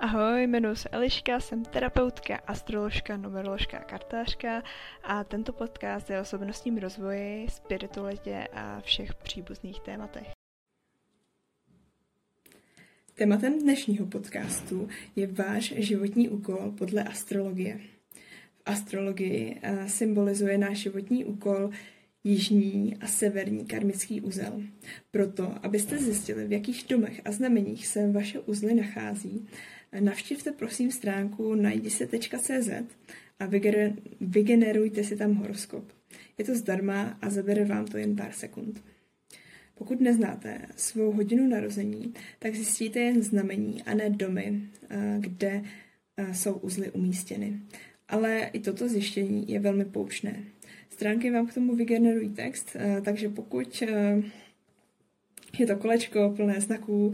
Ahoj, jmenuji se Eliška, jsem terapeutka, astroložka, numeroložka a kartářka a tento podcast je o osobnostním rozvoji, spiritualitě a všech příbuzných tématech. Tématem dnešního podcastu je váš životní úkol podle astrologie. V astrologii eh, symbolizuje náš životní úkol jižní a severní karmický uzel. Proto, abyste zjistili, v jakých domech a znameních se vaše uzly nachází, navštivte prosím stránku najdise.cz a vygenerujte si tam horoskop. Je to zdarma a zabere vám to jen pár sekund. Pokud neznáte svou hodinu narození, tak zjistíte jen znamení a ne domy, eh, kde eh, jsou uzly umístěny. Ale i toto zjištění je velmi poučné. Stránky vám k tomu vygenerují text, eh, takže pokud je to kolečko plné znaků,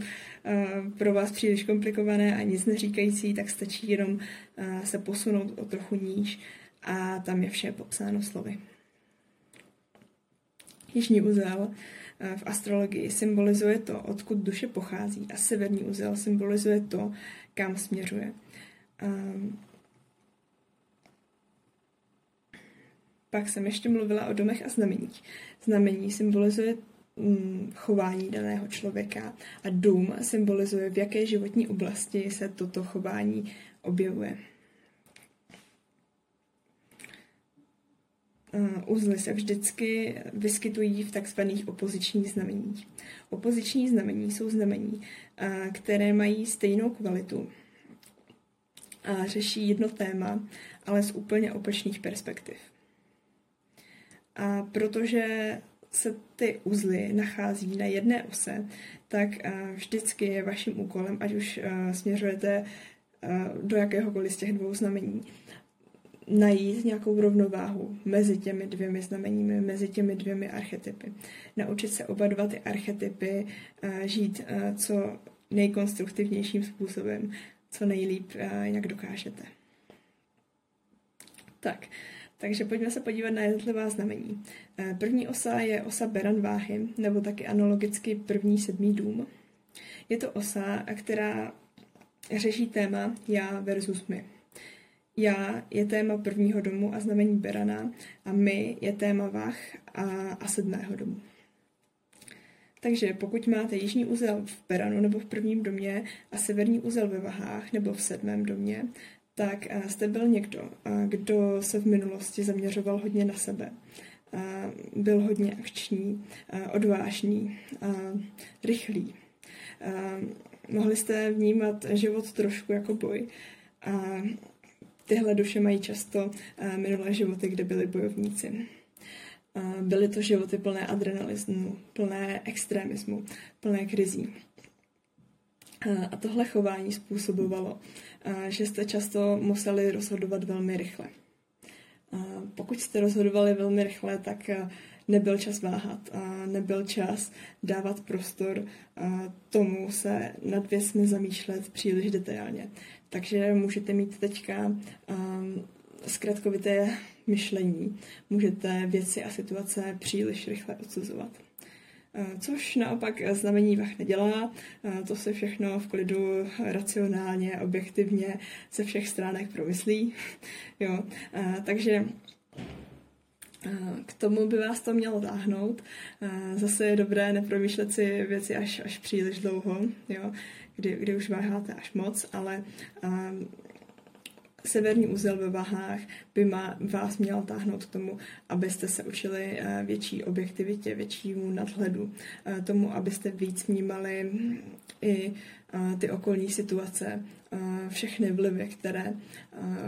pro vás příliš komplikované a nic neříkající, tak stačí jenom se posunout o trochu níž a tam je vše popsáno slovy. Jižní uzel v astrologii symbolizuje to, odkud duše pochází a severní uzel symbolizuje to, kam směřuje. Pak jsem ještě mluvila o domech a znameních. Znamení symbolizuje chování daného člověka a dům symbolizuje, v jaké životní oblasti se toto chování objevuje. Uzly se vždycky vyskytují v takzvaných opozičních znameních. Opoziční znamení jsou znamení, které mají stejnou kvalitu a řeší jedno téma, ale z úplně opačných perspektiv. A protože se ty uzly nachází na jedné ose, tak vždycky je vaším úkolem, ať už směřujete do jakéhokoliv z těch dvou znamení, najít nějakou rovnováhu mezi těmi dvěmi znameními, mezi těmi dvěmi archetypy. Naučit se oba dva ty archetypy žít co nejkonstruktivnějším způsobem, co nejlíp, jak dokážete. Tak, takže pojďme se podívat na jednotlivá znamení. Eh, první osa je osa Beran váhy, nebo taky analogicky první sedmý dům. Je to osa, která řeší téma já versus my. Já je téma prvního domu a znamení Berana a my je téma Vach a, a sedmého domu. Takže pokud máte jižní úzel v Beranu nebo v prvním domě a severní úzel ve Vahách nebo v sedmém domě, tak jste byl někdo, kdo se v minulosti zaměřoval hodně na sebe. Byl hodně akční, odvážný, rychlý. Mohli jste vnímat život trošku jako boj. A tyhle duše mají často minulé životy, kde byli bojovníci. Byly to životy plné adrenalismu, plné extremismu, plné krizí. A tohle chování způsobovalo, že jste často museli rozhodovat velmi rychle. Pokud jste rozhodovali velmi rychle, tak nebyl čas váhat nebyl čas dávat prostor tomu se nad věcmi zamýšlet příliš detailně. Takže můžete mít teďka zkratkovité myšlení, můžete věci a situace příliš rychle odsuzovat. Eh, což naopak znamení vach nedělá. Eh, to se všechno v klidu racionálně, objektivně ze všech stránek promyslí. jo. Eh, takže k tomu by vás to mělo táhnout. Zase je dobré nepromýšlet si věci až, až příliš dlouho, jo, kdy, kdy už váháte až moc, ale severní úzel ve vahách by má, vás měl táhnout k tomu, abyste se učili eh, větší objektivitě, většímu nadhledu, eh, tomu, abyste víc vnímali i eh, ty okolní situace, všechny vlivy, které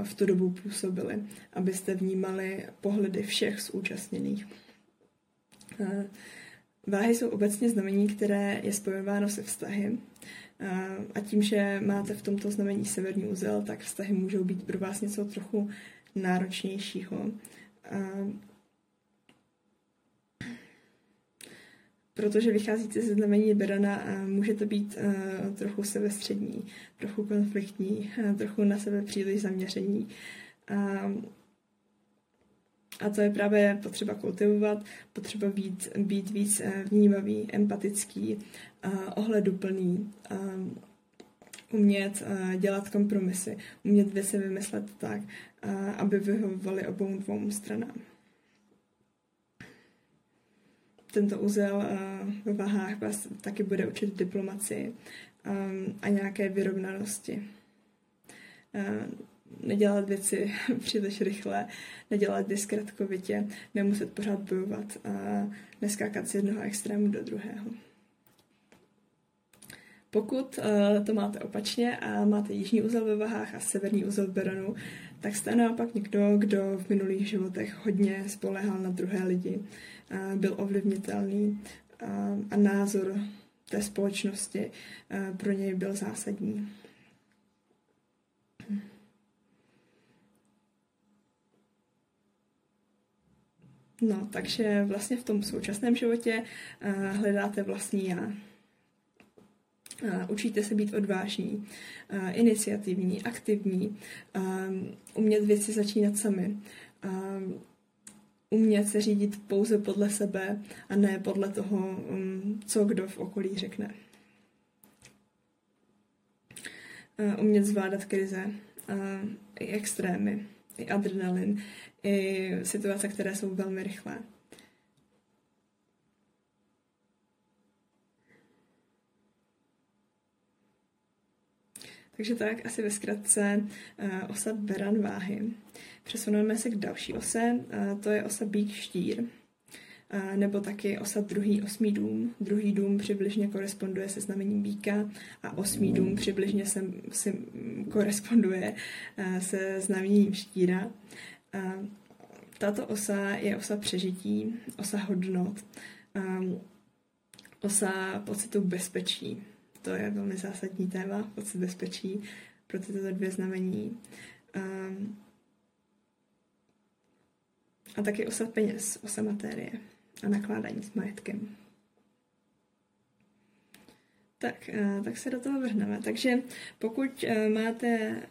v tu dobu působily, abyste vnímali pohledy všech zúčastněných. Váhy jsou obecně znamení, které je spojováno se vztahy. A tím, že máte v tomto znamení severní úzel, tak vztahy můžou být pro vás něco trochu náročnějšího. Protože vycházíte ze znamení Berana a můžete být uh, trochu sebestřední, trochu konfliktní, uh, trochu na sebe příliš zaměření. Uh, a to je právě potřeba kultivovat, potřeba být, být víc vnímavý, empatický, ohleduplný, umět dělat kompromisy, umět věci vymyslet tak, aby vyhovovaly obou dvou stranám. Tento úzel ve váhách vás taky bude učit diplomaci a nějaké vyrovnanosti nedělat věci příliš rychle, nedělat diskretkovitě, nemuset pořád bojovat a neskákat z jednoho extrému do druhého. Pokud uh, to máte opačně a máte jižní úzel ve vahách a severní úzel v Beranu, tak jste naopak někdo, kdo v minulých životech hodně spolehal na druhé lidi, uh, byl ovlivnitelný uh, a názor té společnosti uh, pro něj byl zásadní. No, takže vlastně v tom současném životě uh, hledáte vlastní já. Uh, učíte se být odvážní, uh, iniciativní, aktivní, umět věci začínat sami, umět se řídit pouze podle sebe a ne podle toho, um, co kdo v okolí řekne. Umět zvládat krize, extrémy, i adrenalin, i situace, které jsou velmi rychlé. Takže tak, asi ve zkratce uh, osa beran váhy. Přesuneme se k další ose, uh, to je osa bík štír, nebo taky osa druhý osmý dům. Druhý dům přibližně koresponduje se znamením bíka a osmý dům přibližně se, se koresponduje uh, se znamením štíra. Tato osa je osa přežití, osa hodnot, osa pocitu bezpečí. To je velmi zásadní téma, pocit bezpečí pro tyto dvě znamení. A taky osa peněz, osa matérie a nakládání s majetkem. Tak, tak se do toho vrhneme. Takže pokud máte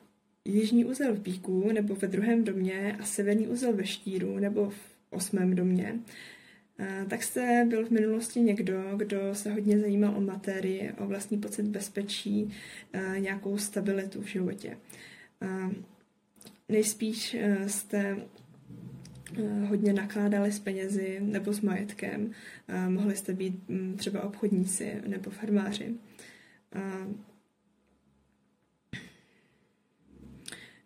jižní úzel v Bíku nebo ve druhém domě a severní úzel ve Štíru nebo v osmém domě, tak jste byl v minulosti někdo, kdo se hodně zajímal o materii, o vlastní pocit bezpečí, nějakou stabilitu v životě. Nejspíš jste hodně nakládali s penězi nebo s majetkem. Mohli jste být třeba obchodníci nebo farmáři.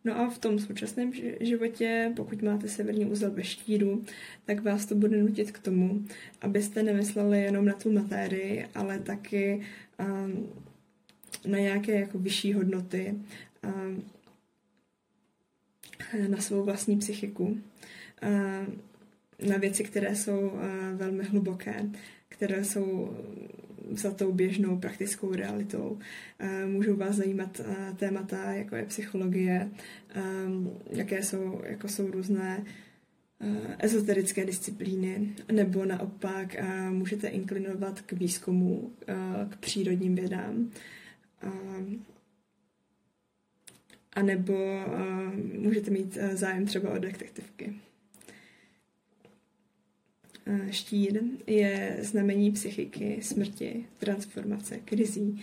No a v tom současném životě, pokud máte severní úzel ve štíru, tak vás to bude nutit k tomu, abyste nemysleli jenom na tu matérii, ale taky um, na nějaké jako vyšší hodnoty, um, na svou vlastní psychiku, na věci, které jsou uh, velmi hluboké, které jsou za tou běžnou praktickou realitou. Eh, můžou vás zajímat eh, témata, jako je psychologie, jaké jsou, jako jsou různé eh, ezoterické disciplíny, nebo naopak můžete inklinovat k výzkumu, k přírodním vědám, a nebo můžete mít zájem třeba o detektivky. Štír je znamení psychiky, smrti, transformace, krizí.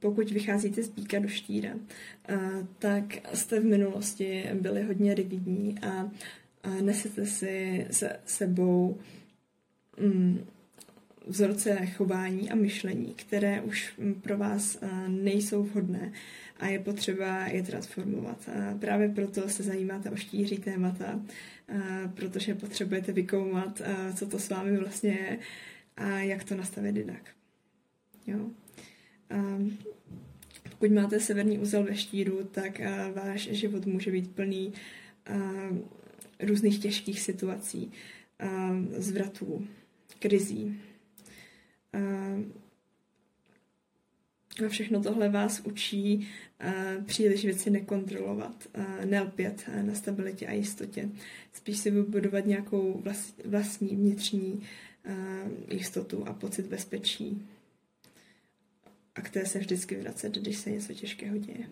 Pokud vycházíte z bíka do štíra, tak jste v minulosti byli hodně rigidní a nesete si se sebou mm, vzorce chování a myšlení, které už pro vás nejsou vhodné a je potřeba je transformovat. Právě proto se zajímáte o štíří témata, protože potřebujete vykoumat, co to s vámi vlastně je a jak to nastavit jinak. Jo. A pokud máte severní úzel ve štíru, tak váš život může být plný různých těžkých situací, zvratů, krizí, a všechno tohle vás učí uh, příliš věci nekontrolovat, uh, nelpět na stabilitě a jistotě. Spíš si vybudovat nějakou vlast, vlastní vnitřní jistotu a pocit bezpečí. A k té se vždycky vracet, když se něco těžkého děje.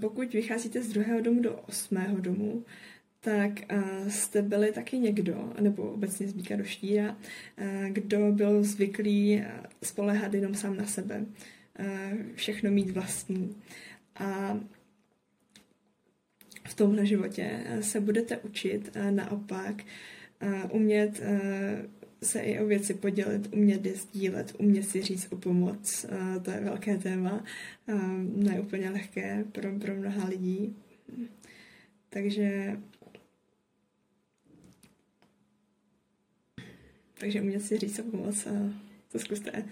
Pokud vycházíte z druhého domu do osmého domu, tak jste byli taky někdo, nebo obecně z do štíra, kdo byl zvyklý spolehat jenom sám na sebe, všechno mít vlastní. A v tomhle životě se budete učit naopak umět se i o věci podělit, umět je sdílet, umět si říct o pomoc. To je velké téma, ne úplně lehké pro, pro mnoha lidí. Takže takže umět si říct o pomoc a to zkuste,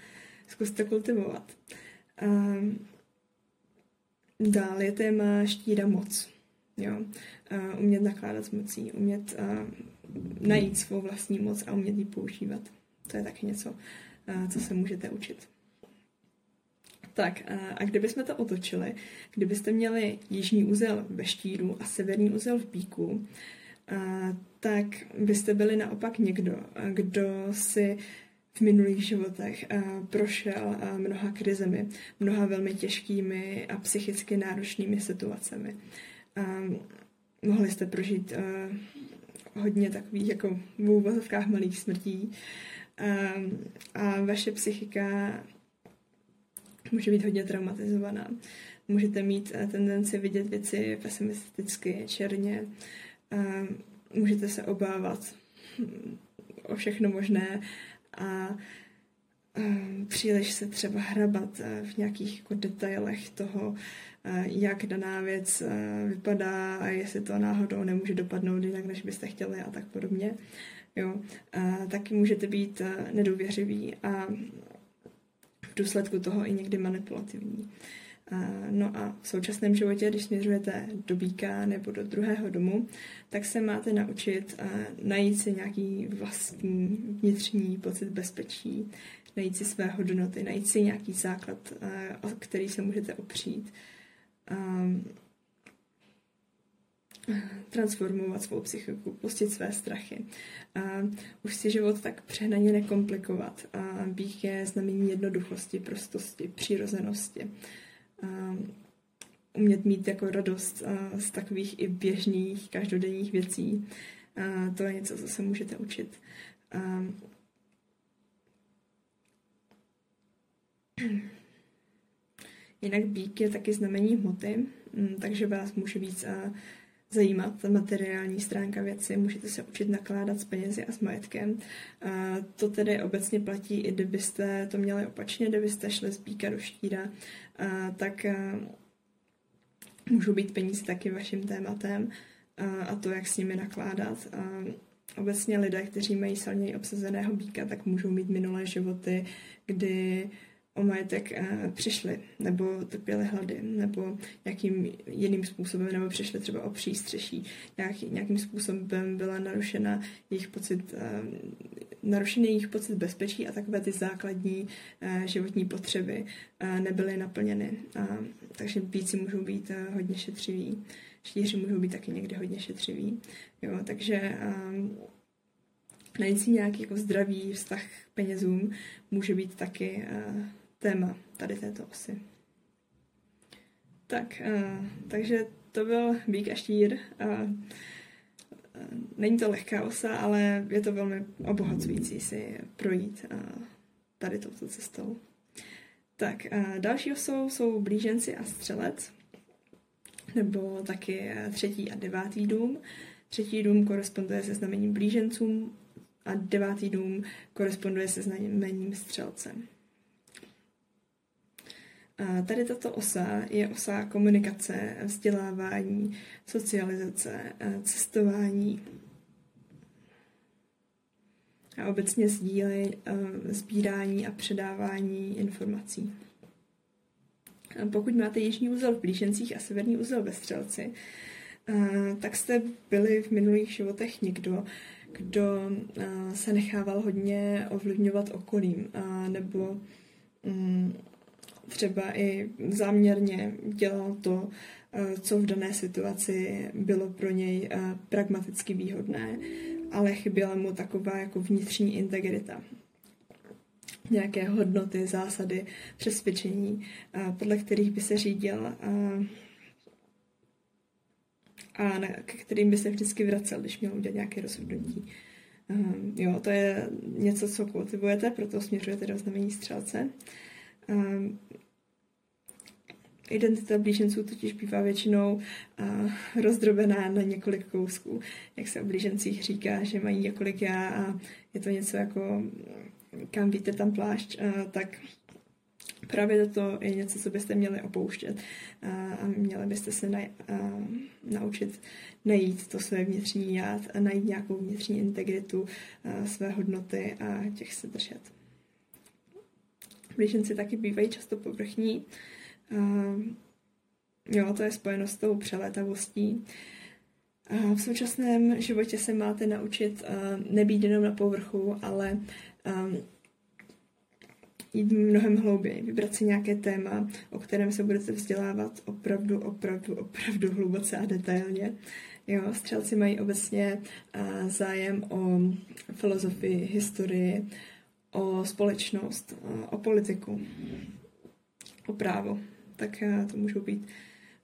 zkuste kultivovat. Dál je téma štíra moc. Jo? umět nakládat s mocí, umět najít svou vlastní moc a umět ji používat. To je taky něco, co se můžete učit. Tak a kdybychom to otočili, kdybyste měli jižní úzel ve štíru a severní úzel v bíku, tak byste byli naopak někdo, kdo si v minulých životech prošel mnoha krizemi, mnoha velmi těžkými a psychicky náročnými situacemi. Mohli jste prožít hodně takových jako v úvozovkách malých smrtí. A vaše psychika může být hodně traumatizovaná. Můžete mít tendenci vidět věci pesimisticky, černě. Můžete se obávat hm, o všechno možné a příliš se třeba hrabat uh, v nějakých jako detailech toho, Eh, jak daná věc eh, vypadá a jestli to náhodou nemůže dopadnout jinak, než byste chtěli a tak podobně. Jo. A taky můžete být eh, nedůvěřivý a v důsledku toho i někdy manipulativní. No a v současném životě, když směřujete do býka nebo do druhého domu, tak se máte naučit najít si nějaký vlastní vnitřní pocit bezpečí, najít si své hodnoty, najít si nějaký základ, o který se můžete opřít transformovat svou psychiku, pustit své strachy. Už si život tak přehnaně nekomplikovat. A bych je znamení jednoduchosti, prostosti, přirozenosti. A umět mít jako radost z takových i běžných, každodenních věcí. A to je něco, co se můžete učit. A Jinak bík je taky znamení hmoty, mm, takže vás může víc zajímat materiální stránka věci, můžete se učit nakládat s penězi a s majetkem. A to tedy obecně platí i kdybyste to měli opačně, kdybyste šli z bíka do štíra, a tak a můžou být peníze taky vaším tématem a, a to, jak s nimi nakládat. A obecně lidé, kteří mají silněji obsazeného bíka, tak můžou mít minulé životy, kdy o majetek uh, přišli, nebo trpěli hlady, nebo nějakým jiným způsobem, nebo přišli třeba o přístřeší. Nějaký, nějakým způsobem byla narušena jejich pocit, uh, narušený jejich pocit bezpečí a takové ty základní uh, životní potřeby nebyly naplněny. Takže víci můžou být hodně šetřiví. Štíři můžou být taky někdy hodně šetřiví. Jo, takže um, najít si nějaký jako zdravý vztah k penězům může být taky téma tady této osy. Tak, uh, takže to byl Bík a štír. Uh, není to lehká osa, ale je to velmi obohacující si projít tady touto cestou. Tak, další osou jsou blíženci a střelec, nebo taky třetí a devátý dům. Třetí dům koresponduje se znamením blížencům a devátý dům koresponduje se znamením střelcem. A tady tato osa je osa komunikace, vzdělávání, socializace, cestování a obecně sdílej, sbírání a předávání informací. Pokud máte jižní úzel v blížencích a severní úzel ve střelci, tak jste byli v minulých životech někdo, kdo se nechával hodně ovlivňovat okolím, nebo mm, třeba i záměrně dělal to, eh, co v dané situaci bylo pro něj eh, pragmaticky výhodné, ale chyběla mu taková jako vnitřní integrita. Nějaké hodnoty, zásady, přesvědčení, eh, podle kterých by se řídil a ke kterým by se vždycky vracel, když měl udělat nějaké rozhodnutí. Jo, to je něco, co kultivujete, proto směřujete do znamení střelce. Um, Identita blíženců totiž bývá většinou uh, rozdrobená na několik kousků. Jak se o blížencích říká, že mají několik já a je to něco jako kam víte tam plášť, uh, tak právě to je něco, co byste měli opouštět a měli byste se na, a, naučit najít to své vnitřní já a najít nějakou vnitřní integritu, a své hodnoty a těch se držet. Blíženci taky bývají často povrchní. A, jo, to je spojeno s tou přelétavostí. A v současném životě se máte naučit nebýt jenom na povrchu, ale jít mnohem hlouběji, vybrat si nějaké téma, o kterém se budete vzdělávat opravdu, opravdu, opravdu hluboce a detailně. Jo, střelci mají obecně uh, zájem o filozofii, historii, o společnost, o politiku, o právo. Tak to můžou být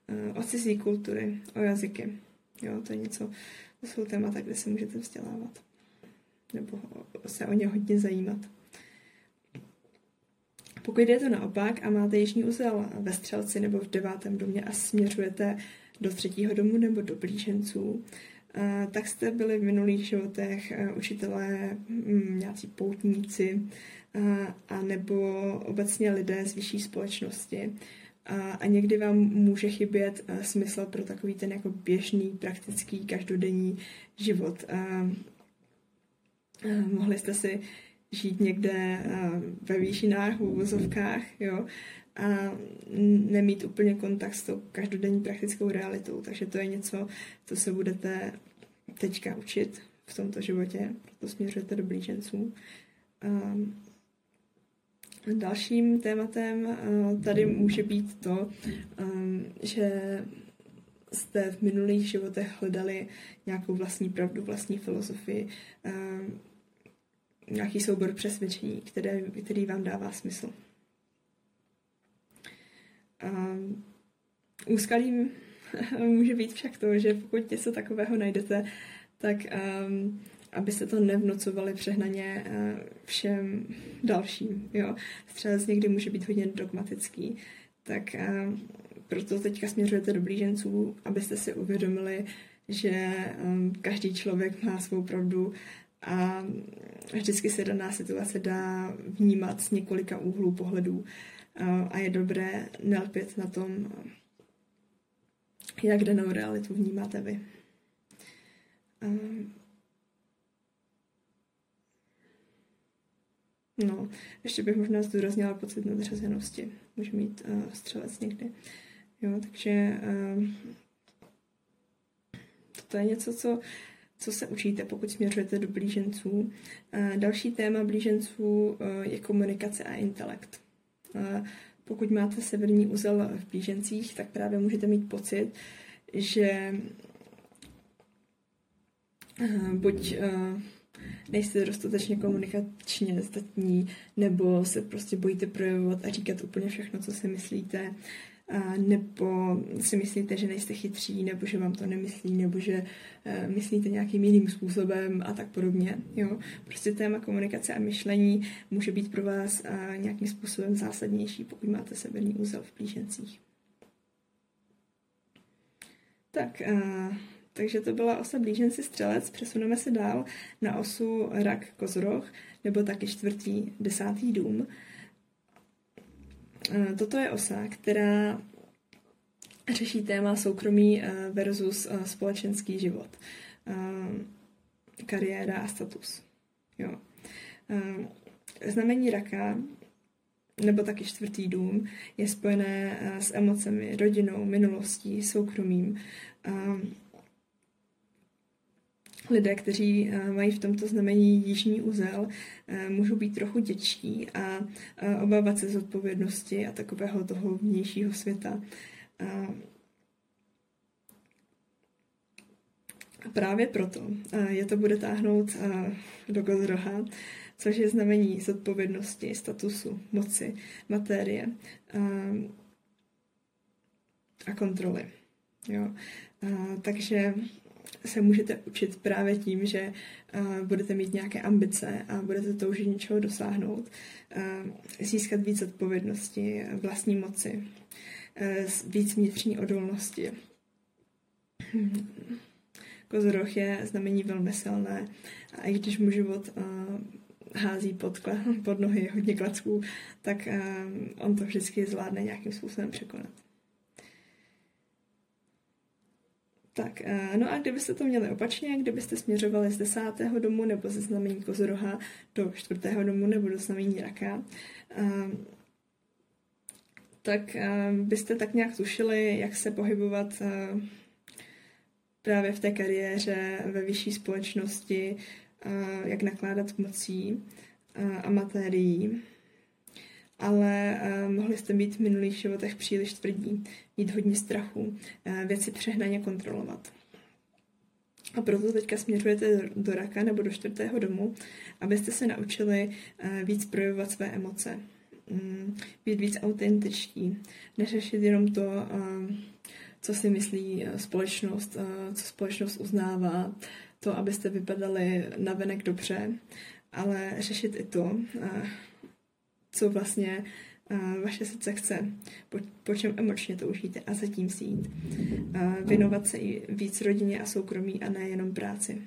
uh, o cizí kultury, o jazyky. Jo, to je něco, to jsou témata, kde se můžete vzdělávat. Nebo se o ně hodně zajímat. Pokud je to naopak a máte jižní úzel ve střelci nebo v devátém domě a směřujete do třetího domu nebo do blíženců, eh, tak jste byli v minulých životech eh, učitelé, mm, nějací poutníci eh, a nebo obecně lidé z vyšší společnosti. A, někdy vám může chybět smysl pro takový ten jako běžný, praktický, každodenní život. mohli jste si žít někde eh, ve výšinách, v úvozovkách, jo, a nemít úplně kontakt s tou každodenní praktickou realitou. Takže to je něco, co se budete teďka učit v tomto životě, proto směřujete do blíženců. Ehm, dalším tématem tady může být to, že jste v minulých životech hledali nějakou vlastní pravdu, vlastní filozofii, nějaký soubor přesvědčení, které, který vám dává smysl. A úskalím může být však to, že pokud něco takového najdete, tak um, abyste to nevnocovali přehnaně uh, všem dalším. Jo? Střelec někdy může být hodně dogmatický, tak uh, proto teďka směřujete do blíženců, abyste si uvědomili, že um, každý člověk má svou pravdu a vždycky se daná situace dá vnímat z několika úhlů pohledů a je dobré nelpět na tom, jak danou realitu vnímáte vy. No, ještě bych možná zdůraznila pocit nadřazenosti. Může mít uh, střelec někdy. Jo, takže uh, to je něco, co co se učíte, pokud směřujete do blíženců. Další téma blíženců e, je komunikace a intelekt. Pokud máte severní úzel v blížencích, tak právě můžete mít pocit, že e, buď e, nejste dostatečně komunikačně zdatní, nebo se prostě bojíte projevovat a říkat úplně všechno, co si myslíte, nebo si myslíte, že nejste chytří, nebo že vám to nemyslí, nebo že e, myslíte nějakým jiným způsobem a tak podobně. Jo? Prostě téma komunikace a myšlení může být pro vás e, nějakým způsobem zásadnější, pokud máte severní úzel v blížencích. Tak, e, takže to byla osa blíženci střelec. Přesuneme se dál na osu rak kozoroch, nebo taky čtvrtý, desátý dům. Eh, toto je osa, která řeší téma soukromí eh, versus eh, společenský život, kariéra a status. Jo. Znamení raka nebo taky čtvrtý dům, je spojené s emocemi, rodinou, minulostí, soukromím, lidé, kteří eh, mají v tomto znamení jižní úzel, eh, můžou být trochu děčtí a obávat se zodpovědnosti a takového toho vnějšího světa. A právě proto eh, je to bude táhnout do Gozroha, což je znamení zodpovědnosti, statusu, moci, materie a kontroly. Jo. A, takže se můžete učit právě tím, že uh, budete mít nějaké ambice a budete toužit něčeho dosáhnout, uh, získat víc odpovědnosti, vlastní moci, uh, víc vnitřní odolnosti. Kozoroch je znamení velmi silné a i když mu život uh, hází pod, pod nohy hodně klacků, tak uh, on to vždycky zvládne nějakým způsobem překonat. Tak, uh, no a kdybyste to měli opačně, kdybyste směřovali z desátého domu nebo ze znamení kozoroha do čtvrtého domu nebo do znamení raka, uh, tak uh, byste tak nějak tušili, jak se pohybovat právě v té kariéře, ve vyšší společnosti, jak nakládat mocí a matérií. Ale mohli jste být v minulých životech příliš tvrdí, mít hodně strachu, věci přehnaně kontrolovat. A proto teďka směřujete do raka nebo do čtvrtého domu, abyste se naučili víc projevovat své emoce, mm, být víc autentičtí, neřešit jenom to, co si myslí společnost, eh, co společnost uznává, to, abyste vypadali navenek dobře, ale řešit i to, co vlastně vaše srdce chce, po, po čem emočně toužíte a zatím si jít. Věnovat se i víc rodině a soukromí a nejenom práci.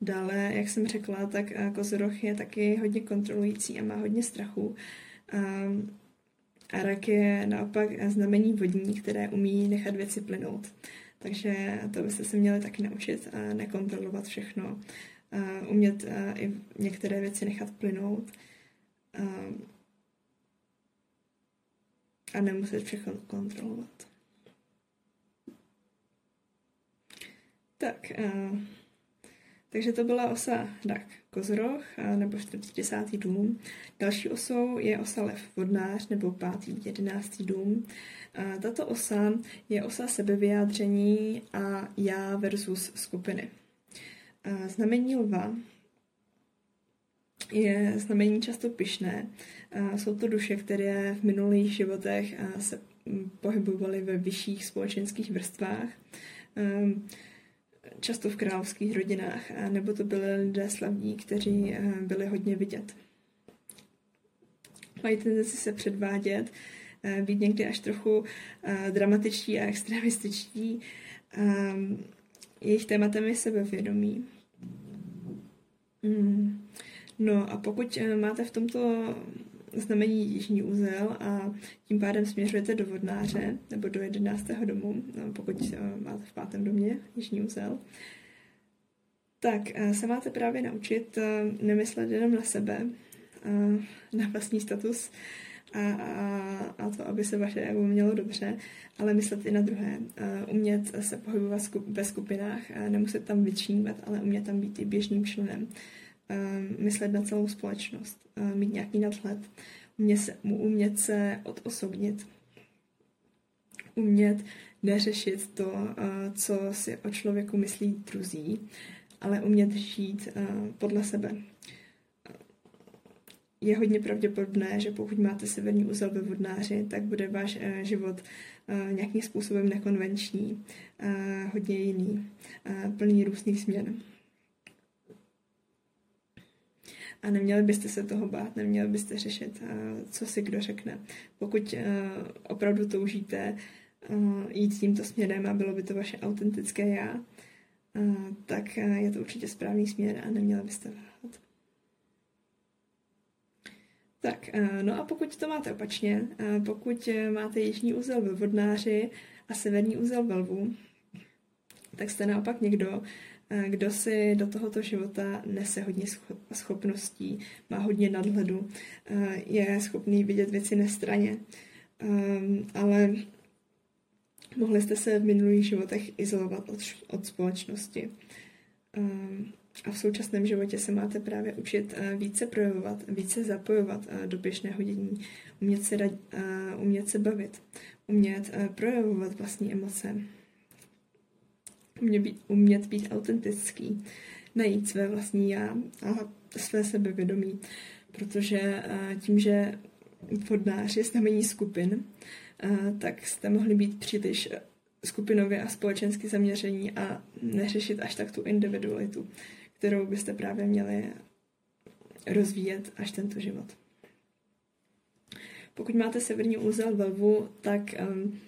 Dále, jak jsem řekla, tak kozoroch je taky hodně kontrolující a má hodně strachu. A rak je naopak znamení vodní, které umí nechat věci plynout. Takže to byste se měli taky naučit a nekontrolovat všechno. A umět a i některé věci nechat plynout. A, a nemuset všechno kontrolovat. Tak, a, takže to byla osa Dak Kozoroch nebo 40. dům. Další osou je osa Lev Vodnář nebo 5. 11. dům. Tato osa je osa sebevyjádření a já versus skupiny. Znamení lva je znamení často pyšné. Jsou to duše, které v minulých životech se pohybovaly ve vyšších společenských vrstvách často v královských rodinách, nebo to byly lidé slavní, kteří eh, byli hodně vidět. Mají tendenci se předvádět, eh, být někdy až trochu eh, dramatičtí a extremističtí. Jejich tématem je sebevědomí. Hmm. No a pokud máte v tomto znamení jižní úzel a tím pádem směřujete do vodnáře nebo do jedenáctého domu, no, pokud eh, máte v pátém domě jižní úzel, tak eh, se máte právě naučit eh, nemyslet jenom na sebe, na vlastní status a, a, a to, aby se vaše ego mělo dobře, ale myslet i na druhé. Umět se pohybovat ve skupinách, nemuset tam vyčnívat, ale umět tam být i běžným členem myslet na celou společnost, mít nějaký nadhled, umět se, umět se odosobnit, umět neřešit to, co si o člověku myslí druzí, ale umět žít podle sebe. Je hodně pravděpodobné, že pokud máte severní úzel ve vodnáři, tak bude váš eh, život nějakým způsobem nekonvenční, hodně jiný, plný různých změn. A neměli byste se toho bát, neměli byste řešit, eh, co si kdo řekne. Pokud eh, opravdu toužíte eh, jít tímto směrem a bylo by to vaše autentické já, tak je to určitě správný směr a neměli byste váhat. Tak, no a pokud to máte opačně, pokud máte jižní úzel ve vodnáři a severní úzel ve lvu, tak jste naopak někdo, kdo si do tohoto života nese hodně schopností, má hodně nadhledu, je schopný vidět věci nestraně, ehm, ale mohli jste se v minulých životech izolovat od, od společnosti. A v současném životě se máte právě učit více projevovat, více zapojovat do běžného dění, umět se, umět se bavit, umět projevovat vlastní emoce, umě být, umět být autentický, najít své vlastní já a své sebevědomí, protože tím, že vodnář je znamení skupin, tak jste mohli být příliš skupinově a společensky zaměření a neřešit až tak tu individualitu, kterou byste právě měli rozvíjet až tento život. Pokud máte severní úzel ve lvu, tak um,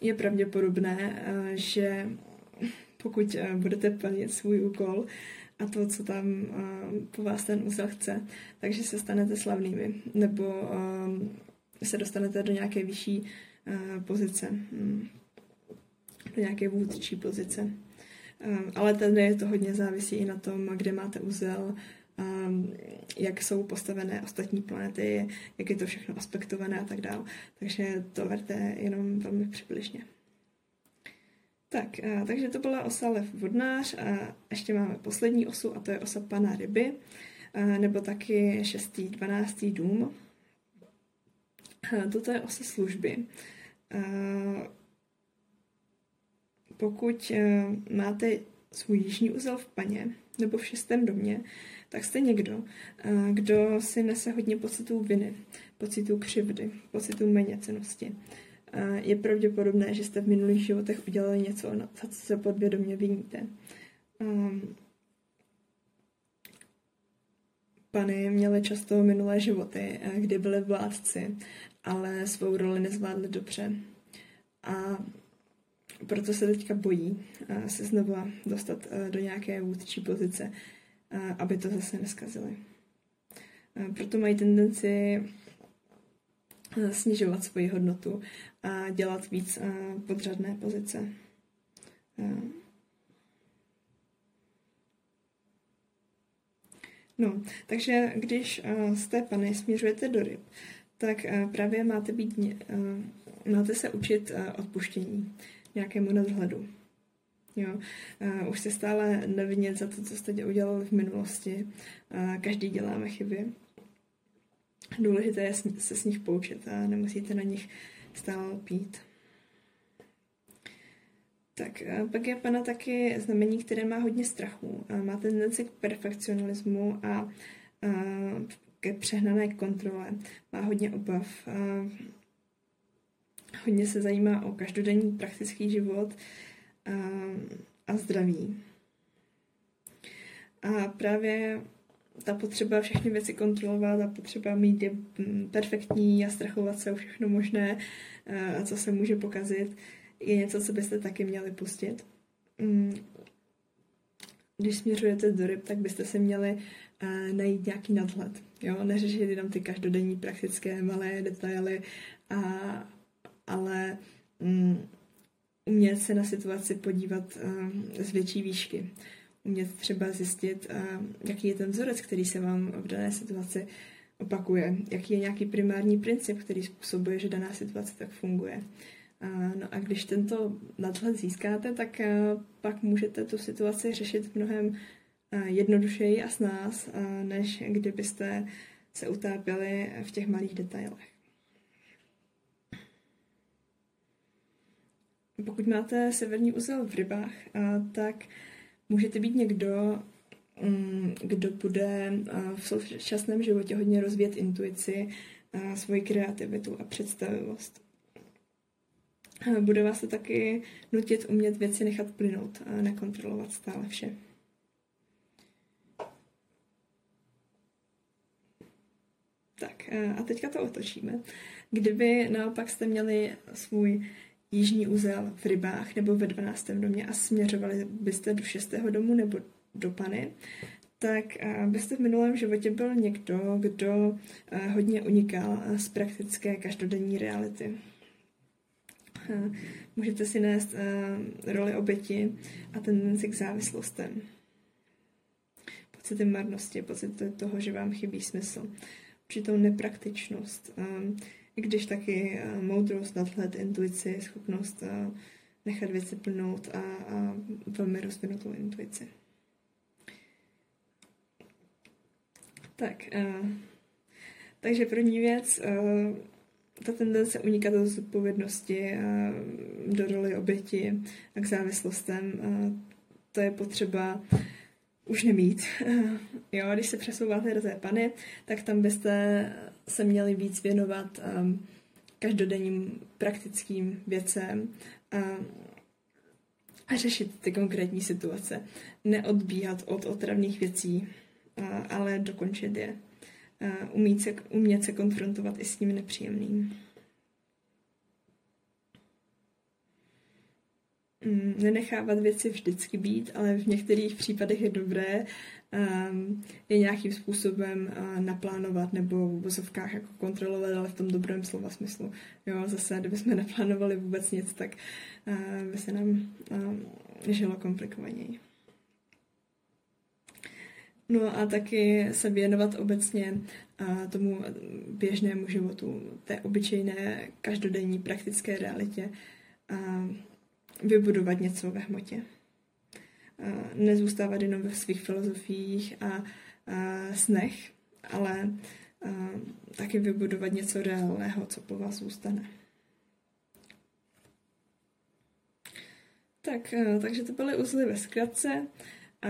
je pravděpodobné, uh, že pokud uh, budete plnit svůj úkol a to, co tam uh, po vás ten úzel chce, takže se stanete slavnými nebo um, se dostanete do nějaké vyšší pozice, um, do nějaké vůdčí pozice. Ale tady to hodně závisí i na tom, kde máte úzel, um, jak jsou postavené ostatní planety, jak je to všechno aspektované a tak dále. Takže to verte jenom velmi přibližně. Tak, takže to byla osa lev vodnář a ještě máme poslední osu a to je osa pana ryby, nebo taky šestý, dvanáctý dům. Toto je osa služby. Pokud uh, máte svůj jižní úzel v paně nebo v šestém domě, tak jste někdo, eh, kdo si nese hodně pocitů viny, pocitů křivdy, pocitů méněcenosti. Eh, je pravděpodobné, že jste v minulých životech udělali něco, za co se podvědomě viníte. Ehm, Pany měly často minulé životy, eh, kdy byly vládci, ale svou roli nezvládli dobře. A proto se teďka bojí se znova dostat do nějaké vůdčí pozice, aby to zase neskazili. Proto mají tendenci snižovat svoji hodnotu a dělat víc podřadné pozice. No, takže když z té pany směřujete do ryb, tak právě máte, být, máte se učit odpuštění, nějakému nadhledu. Jo. Už se stále nevinit za to, co jste udělali v minulosti. Každý děláme chyby. Důležité je se s nich poučit a nemusíte na nich stále pít. Tak, pak je pana taky znamení, které má hodně strachu. Má tendenci k perfekcionalismu a ke přehnané kontrole. Má hodně obav. Hodně se zajímá o každodenní praktický život a zdraví. A právě ta potřeba všechny věci kontrolovat a potřeba mít je mm, perfektní a strachovat se o všechno možné, a co se může pokazit, je něco, co byste taky měli pustit. Mm. Když směřujete do ryb, tak byste se měli najít nějaký nadhled. Jo? Neřešit jenom ty každodenní praktické malé detaily, a, ale mm, umět se na situaci podívat uh, z větší výšky. Umět třeba zjistit, uh, jaký je ten vzorec, který se vám v dané situaci opakuje. Jaký je nějaký primární princip, který způsobuje, že daná situace tak funguje. Uh, no a když tento nadhled získáte, tak pak můžete tu situaci řešit mnohem jednodušeji a s nás, než kdybyste se utápěli v těch malých detailech. Pokud máte severní úzel v rybách, tak můžete být někdo, mm, kdo bude v současném životě hodně rozvíjet intuici, svoji kreativitu a představivost. Bude vás to taky nutit umět věci nechat plynout a nekontrolovat stále vše. Tak a teďka to otočíme. Kdyby naopak jste měli svůj jižní úzel v rybách nebo ve 12. domě a směřovali byste do 6. domu nebo do Pany, tak byste v minulém životě byl někdo, kdo hodně unikal z praktické každodenní reality. Můžete si nést roli oběti a tendenci k závislostem. Pocity marnosti, pocity toho, že vám chybí smysl. Určitou nepraktičnost i když taky uh, moudrost, nadhled, intuici, schopnost uh, nechat věci plnout a, a velmi rozvinutou intuici. Tak, uh, takže první věc, uh, ta tendence unikat do zodpovědnosti, uh, do roli oběti a k závislostem, uh, to je potřeba už nemít. jo, když se přesouváte do té pany, tak tam byste se měli víc věnovat um, každodenním praktickým věcem a, a řešit ty konkrétní situace. Neodbíhat od otravných věcí, a, ale dokončit je. A umít se, umět se konfrontovat i s tím nepříjemným. Mm, nenechávat věci vždycky být, ale v některých případech je dobré um, je nějakým způsobem uh, naplánovat nebo v vozovkách jako kontrolovat, ale v tom dobrém slova smyslu. Jo, zase, kdybychom neplánovali vůbec nic, tak uh, by se nám uh, žilo komplikovaněji. No a taky se věnovat obecně a tomu běžnému životu, té obyčejné, každodenní, praktické realitě. Vybudovat něco ve hmotě. Nezůstávat jenom ve svých filozofiích a, a snech, ale a, taky vybudovat něco reálného, co po vás zůstane. Tak, takže to byly uzly ve zkratce. A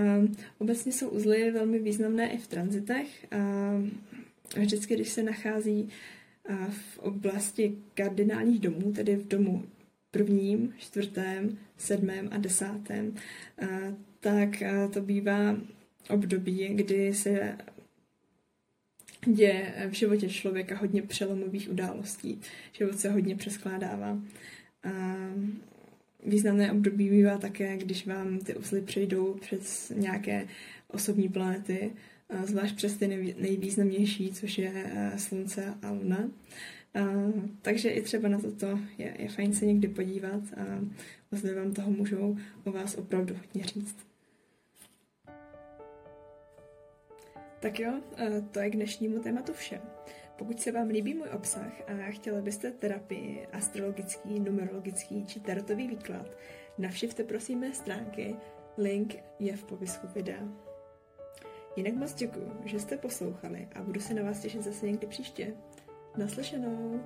obecně jsou uzly velmi významné i v tranzitech. A vždycky, když se nachází v oblasti kardinálních domů, tedy v domu prvním, čtvrtém, sedmém a desátém, tak to bývá období, kdy se děje v životě člověka hodně přelomových událostí. Život se hodně přeskládává. Významné období bývá také, když vám ty uzly přejdou přes nějaké osobní planety, zvlášť přes ty nejvýznamnější, což je Slunce a Luna. Uh, takže i třeba na toto je, je fajn se někdy podívat a vlastně vám toho můžou o vás opravdu hodně říct. Tak jo, to je k dnešnímu tématu vše. Pokud se vám líbí můj obsah a chtěli byste terapii, astrologický, numerologický či tarotový výklad, navštivte prosím mé stránky, link je v popisku videa. Jinak moc děkuji, že jste poslouchali a budu se na vás těšit zase někdy příště. Naslyšenou.